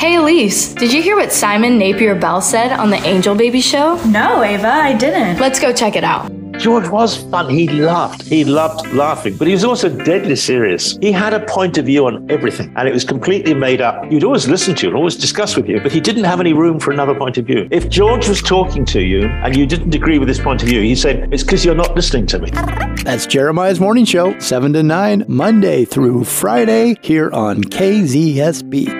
Hey Elise, did you hear what Simon Napier Bell said on the Angel Baby show? No, Ava, I didn't. Let's go check it out. George was fun. He laughed. He loved laughing, but he was also deadly serious. He had a point of view on everything, and it was completely made up. You'd always listen to you and always discuss with you, but he didn't have any room for another point of view. If George was talking to you and you didn't agree with his point of view, he said, It's because you're not listening to me. That's Jeremiah's Morning Show, 7 to 9, Monday through Friday, here on KZSB.